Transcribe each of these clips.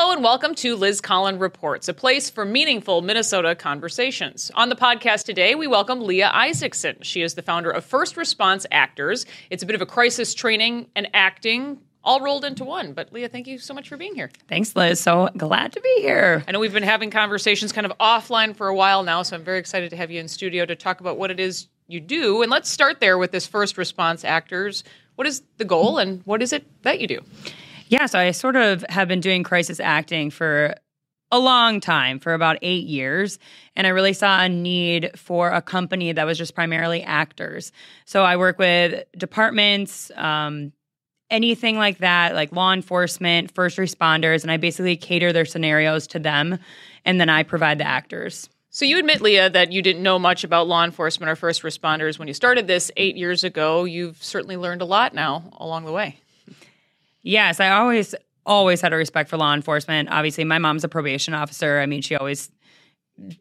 Hello and welcome to Liz Collin Reports, a place for meaningful Minnesota conversations. On the podcast today, we welcome Leah Isaacson. She is the founder of First Response Actors. It's a bit of a crisis training and acting all rolled into one. But Leah, thank you so much for being here. Thanks, Liz. So glad to be here. I know we've been having conversations kind of offline for a while now, so I'm very excited to have you in studio to talk about what it is you do. And let's start there with this First Response Actors. What is the goal and what is it that you do? Yeah, so I sort of have been doing crisis acting for a long time, for about eight years. And I really saw a need for a company that was just primarily actors. So I work with departments, um, anything like that, like law enforcement, first responders, and I basically cater their scenarios to them. And then I provide the actors. So you admit, Leah, that you didn't know much about law enforcement or first responders when you started this eight years ago. You've certainly learned a lot now along the way. Yes, I always always had a respect for law enforcement. Obviously, my mom's a probation officer. I mean, she always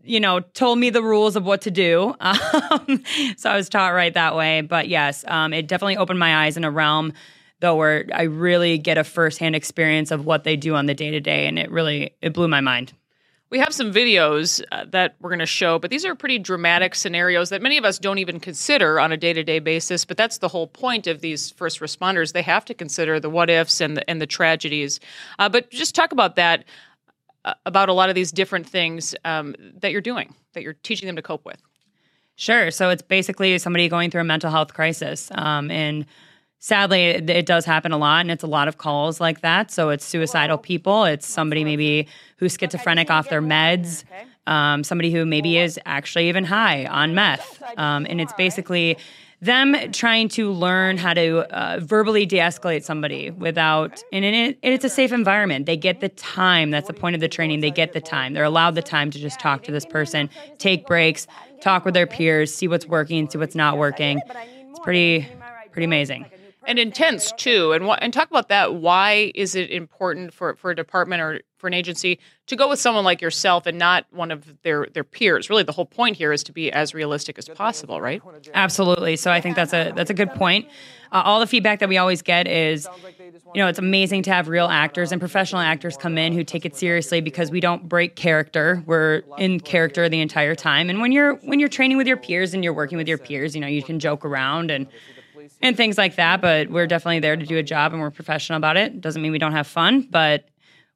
you know, told me the rules of what to do. Um, so I was taught right that way. But yes, um, it definitely opened my eyes in a realm, though, where I really get a firsthand experience of what they do on the day to day, and it really it blew my mind. We have some videos uh, that we're going to show, but these are pretty dramatic scenarios that many of us don't even consider on a day to day basis. But that's the whole point of these first responders. They have to consider the what ifs and the, and the tragedies. Uh, but just talk about that, uh, about a lot of these different things um, that you're doing, that you're teaching them to cope with. Sure. So it's basically somebody going through a mental health crisis. Um, and sadly it, it, does happen a lot and it's a lot of calls like that so it's suicidal people. It's somebody maybe who's schizophrenic off their meds um, somebody who maybe is actually even high on meth um, and it's basically them trying to learn how to uh, verbally de-escalate somebody without and it, it's a safe environment. They get the time. That's the point of the training. they get the time. They're allowed the time to just talk to this person take breaks talk with their peers see what's working see what's not working. it's pretty pretty amazing and intense too. And and talk about that. Why is it important for for a department or for an agency to go with someone like yourself and not one of their their peers? Really, the whole point here is to be as realistic as possible, right? Absolutely. So I think that's a that's a good point. Uh, all the feedback that we always get is, you know, it's amazing to have real actors and professional actors come in who take it seriously because we don't break character. We're in character the entire time. And when you're when you're training with your peers and you're working with your peers, you know, you can joke around and and things like that. But we're definitely there to do a job and we're professional about it. Doesn't mean we don't have fun, but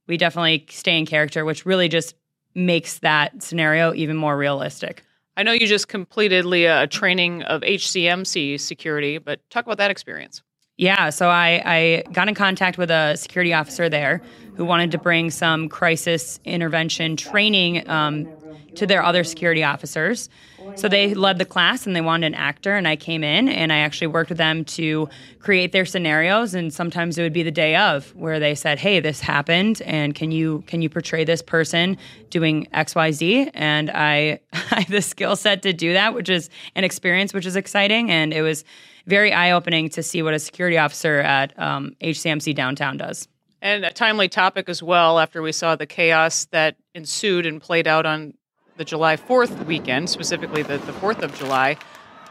we definitely stay in character, which really just makes that scenario even more realistic. I know you just completed, Leah, a training of HCMC security, but talk about that experience. Yeah, so I, I got in contact with a security officer there who wanted to bring some crisis intervention training um, to their other security officers. So they led the class and they wanted an actor, and I came in and I actually worked with them to create their scenarios. And sometimes it would be the day of where they said, "Hey, this happened, and can you can you portray this person doing X, Y, Z?" And I, I have the skill set to do that, which is an experience, which is exciting, and it was very eye opening to see what a security officer at um, HCMC downtown does. And a timely topic as well after we saw the chaos that ensued and played out on the July 4th weekend, specifically the, the 4th of July.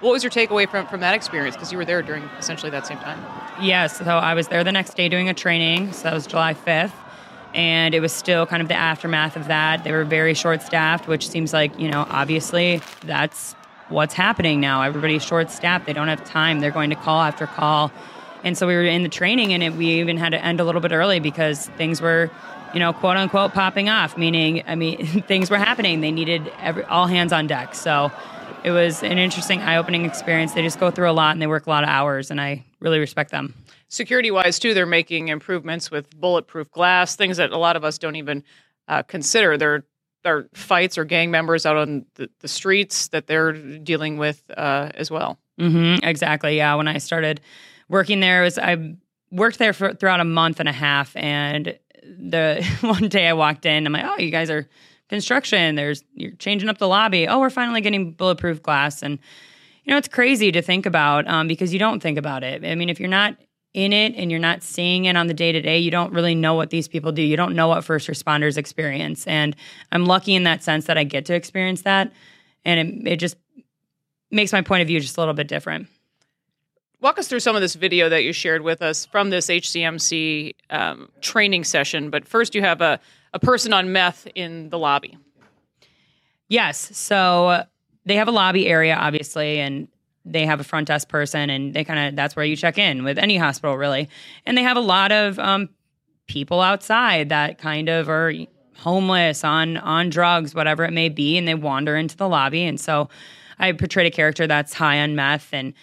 What was your takeaway from, from that experience? Because you were there during essentially that same time. Yes. So I was there the next day doing a training. So that was July 5th. And it was still kind of the aftermath of that. They were very short staffed, which seems like, you know, obviously that's what's happening now. Everybody's short staffed. They don't have time. They're going to call after call. And so we were in the training, and it, we even had to end a little bit early because things were you know, quote unquote, popping off, meaning, I mean, things were happening. They needed every, all hands on deck. So it was an interesting, eye opening experience. They just go through a lot and they work a lot of hours, and I really respect them. Security wise, too, they're making improvements with bulletproof glass, things that a lot of us don't even uh, consider. There are fights or gang members out on the, the streets that they're dealing with uh, as well. Mm-hmm, exactly. Yeah. When I started working there, was I worked there for throughout a month and a half, and the one day I walked in, I'm like, oh, you guys are construction. There's you're changing up the lobby. Oh, we're finally getting bulletproof glass, and you know it's crazy to think about um, because you don't think about it. I mean, if you're not in it and you're not seeing it on the day to day, you don't really know what these people do. You don't know what first responders experience, and I'm lucky in that sense that I get to experience that, and it, it just makes my point of view just a little bit different walk us through some of this video that you shared with us from this HCMC um, training session. But first, you have a, a person on meth in the lobby. Yes. So they have a lobby area, obviously, and they have a front desk person, and they kind of that's where you check in with any hospital, really. And they have a lot of um, people outside that kind of are homeless on on drugs, whatever it may be, and they wander into the lobby. And so I portrayed a character that's high on meth and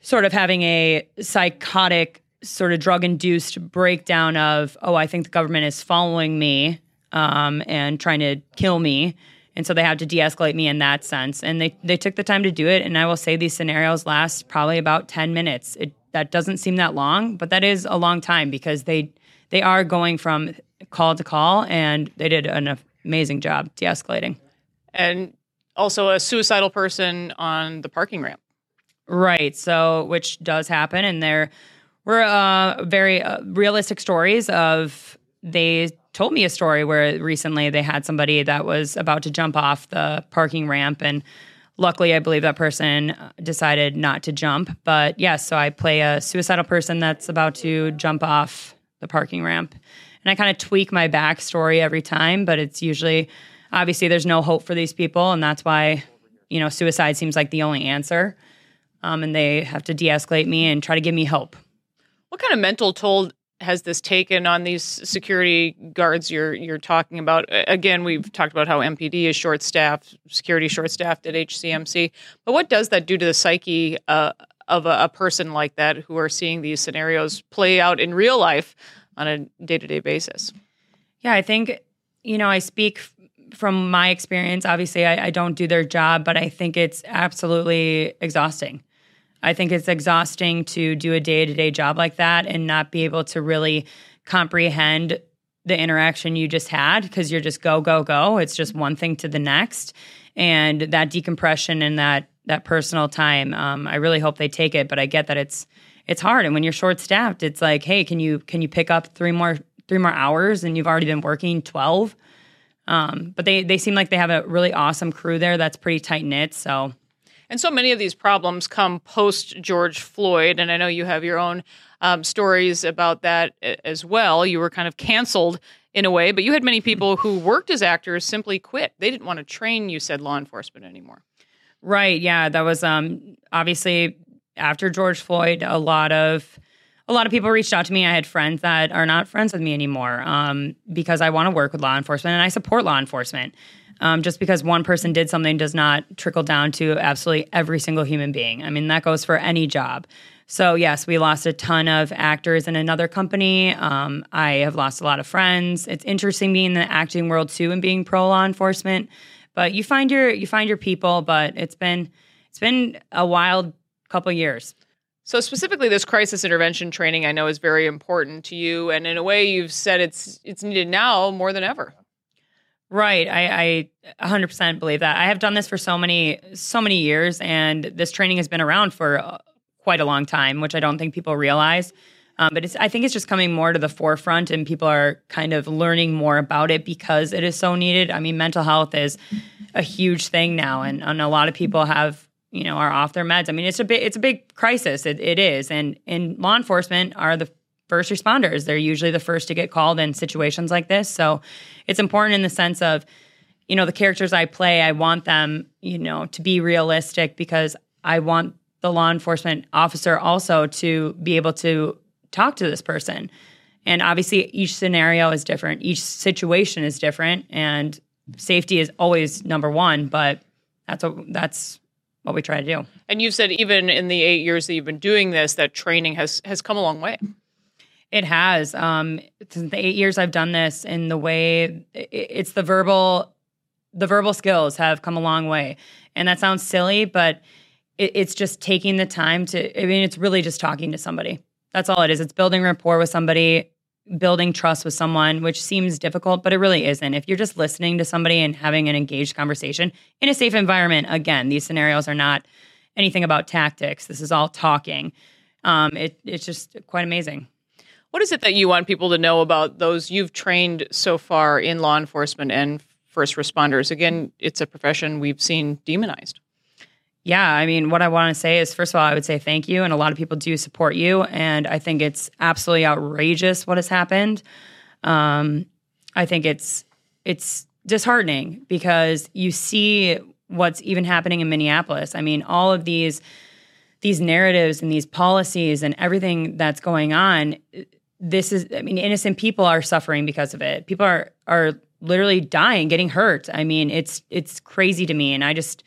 sort of having a psychotic, sort of drug induced breakdown of, oh, I think the government is following me um, and trying to kill me. And so they have to de-escalate me in that sense. And they, they took the time to do it. And I will say these scenarios last probably about 10 minutes. It, that doesn't seem that long, but that is a long time because they they are going from call to call and they did an amazing job de-escalating. And also a suicidal person on the parking ramp. Right. So, which does happen. And there were uh, very uh, realistic stories of they told me a story where recently they had somebody that was about to jump off the parking ramp and luckily i believe that person decided not to jump but yes so i play a suicidal person that's about to jump off the parking ramp and i kind of tweak my backstory every time but it's usually obviously there's no hope for these people and that's why you know suicide seems like the only answer um, and they have to de-escalate me and try to give me help. what kind of mental toll has this taken on these security guards you're you're talking about? Again, we've talked about how MPD is short staffed, security short staffed at HCMC. But what does that do to the psyche uh, of a, a, person like that who are seeing these scenarios play out in real life on a day to day basis? Yeah, I think you know I speak from my experience. Obviously, I, I don't do their job, but I think it's absolutely exhausting. I think it's exhausting to do a day to day job like that and not be able to really comprehend the interaction you just had because you're just go, go, go. It's just one thing to the next. And that decompression and that that personal time, um, I really hope they take it. But I get that it's it's hard. And when you're short staffed, it's like, hey, can you can you pick up three more three more hours and you've already been working twelve? Um, but they they seem like they have a really awesome crew there that's pretty tight knit. So and so many of these problems come post George Floyd. And I know you have your own um, stories about that as well. You were kind of canceled in a way, but you had many people who worked as actors simply quit. They didn't want to train, you said, law enforcement anymore. Right. Yeah. That was um, obviously after George Floyd, a lot of a lot of people reached out to me. I had friends that are not friends with me anymore um, because I want to work with law enforcement and I support law enforcement. Um, just because one person did something does not trickle down to absolutely every single human being. I mean, that goes for any job. So, yes, we lost a ton of actors in another company. Um, I have lost a lot of friends. It's interesting being in the acting world too and being pro law enforcement. But you find your you find your people. But it's been it's been a wild couple years. So specifically, this crisis intervention training I know is very important to you, and in a way, you've said it's it's needed now more than ever. Right. I, I 100% believe that. I have done this for so many, so many years, and this training has been around for uh, quite a long time, which I don't think people realize. Um, but it's, I think it's just coming more to the forefront, and people are kind of learning more about it because it is so needed. I mean, mental health is a huge thing now, and, and a lot of people have, you know, are off their meds. I mean, it's a big, it's a big crisis. It, it is, and in law enforcement are the first responders. They're usually the first to get called in situations like this. So it's important in the sense of, you know, the characters I play, I want them, you know, to be realistic because I want the law enforcement officer also to be able to talk to this person. And obviously, each scenario is different, each situation is different, and safety is always number one. But that's what that's what we try to do. And you've said even in the eight years that you've been doing this, that training has has come a long way. It has. Um, since the eight years I've done this, in the way it's the verbal, the verbal skills have come a long way. And that sounds silly, but it, it's just taking the time to. I mean, it's really just talking to somebody. That's all it is. It's building rapport with somebody, building trust with someone, which seems difficult, but it really isn't. If you're just listening to somebody and having an engaged conversation in a safe environment, again, these scenarios are not anything about tactics. This is all talking. Um, it, it's just quite amazing. What is it that you want people to know about those you've trained so far in law enforcement and first responders? Again, it's a profession we've seen demonized. Yeah, I mean, what I want to say is first of all, I would say thank you. And a lot of people do support you. And I think it's absolutely outrageous what has happened. Um, I think it's it's disheartening because you see what's even happening in Minneapolis. I mean, all of these these narratives and these policies and everything that's going on. This is, I mean, innocent people are suffering because of it. People are are literally dying, getting hurt. I mean, it's it's crazy to me, and I just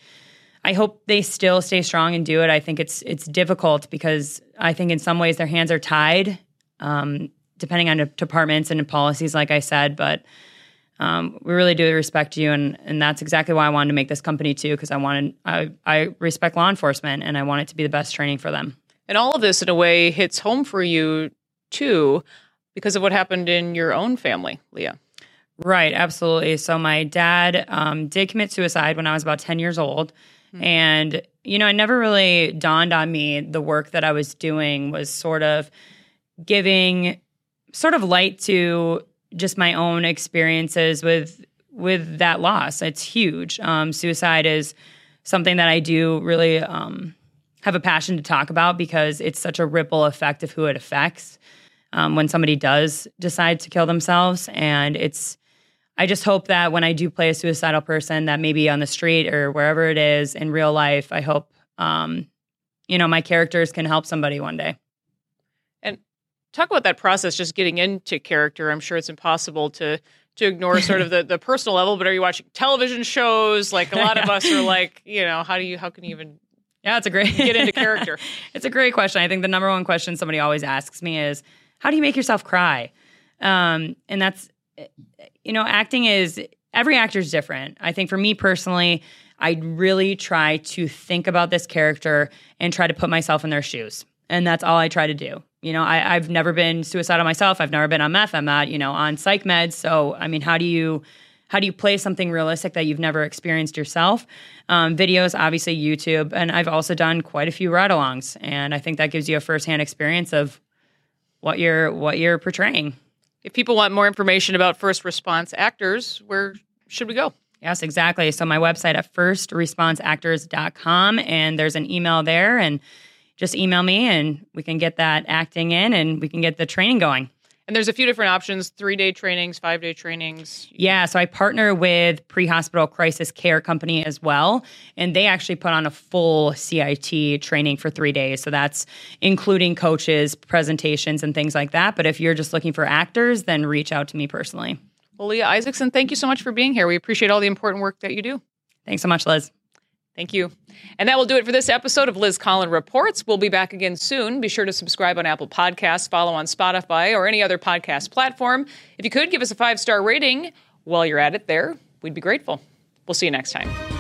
I hope they still stay strong and do it. I think it's it's difficult because I think in some ways their hands are tied, um, depending on departments and policies, like I said. But um, we really do respect you, and and that's exactly why I wanted to make this company too, because I wanted I I respect law enforcement, and I want it to be the best training for them. And all of this, in a way, hits home for you too, because of what happened in your own family, Leah. Right, absolutely. So my dad um, did commit suicide when I was about ten years old, mm-hmm. and you know, it never really dawned on me the work that I was doing was sort of giving sort of light to just my own experiences with with that loss. It's huge. Um, suicide is something that I do really um, have a passion to talk about because it's such a ripple effect of who it affects um, when somebody does decide to kill themselves. And it's, I just hope that when I do play a suicidal person, that maybe on the street or wherever it is in real life, I hope, um, you know, my characters can help somebody one day. And talk about that process just getting into character. I'm sure it's impossible to to ignore sort of the, the personal level but are you watching television shows? Like a lot of us are like you know how do you how can you even yeah it's a great get into character? It's a great question. I think the number one question somebody always asks me is how do you make yourself cry um, and that's you know acting is every actor is different i think for me personally i really try to think about this character and try to put myself in their shoes and that's all i try to do you know, I, I've never been suicidal myself. I've never been on meth. I'm not, you know, on psych meds. So, I mean, how do you how do you play something realistic that you've never experienced yourself? Um, videos, obviously YouTube, and I've also done quite a few ride-alongs, and I think that gives you a firsthand experience of what you're what you're portraying. If people want more information about first response actors, where should we go? Yes, exactly. So my website at firstresponseactors.com, and there's an email there, and just email me and we can get that acting in and we can get the training going. And there's a few different options three day trainings, five day trainings. Yeah. So I partner with pre hospital crisis care company as well. And they actually put on a full CIT training for three days. So that's including coaches, presentations, and things like that. But if you're just looking for actors, then reach out to me personally. Well, Leah Isaacson, thank you so much for being here. We appreciate all the important work that you do. Thanks so much, Liz. Thank you. And that will do it for this episode of Liz Collin Reports. We'll be back again soon. Be sure to subscribe on Apple Podcasts, follow on Spotify, or any other podcast platform. If you could, give us a five star rating while you're at it there. We'd be grateful. We'll see you next time.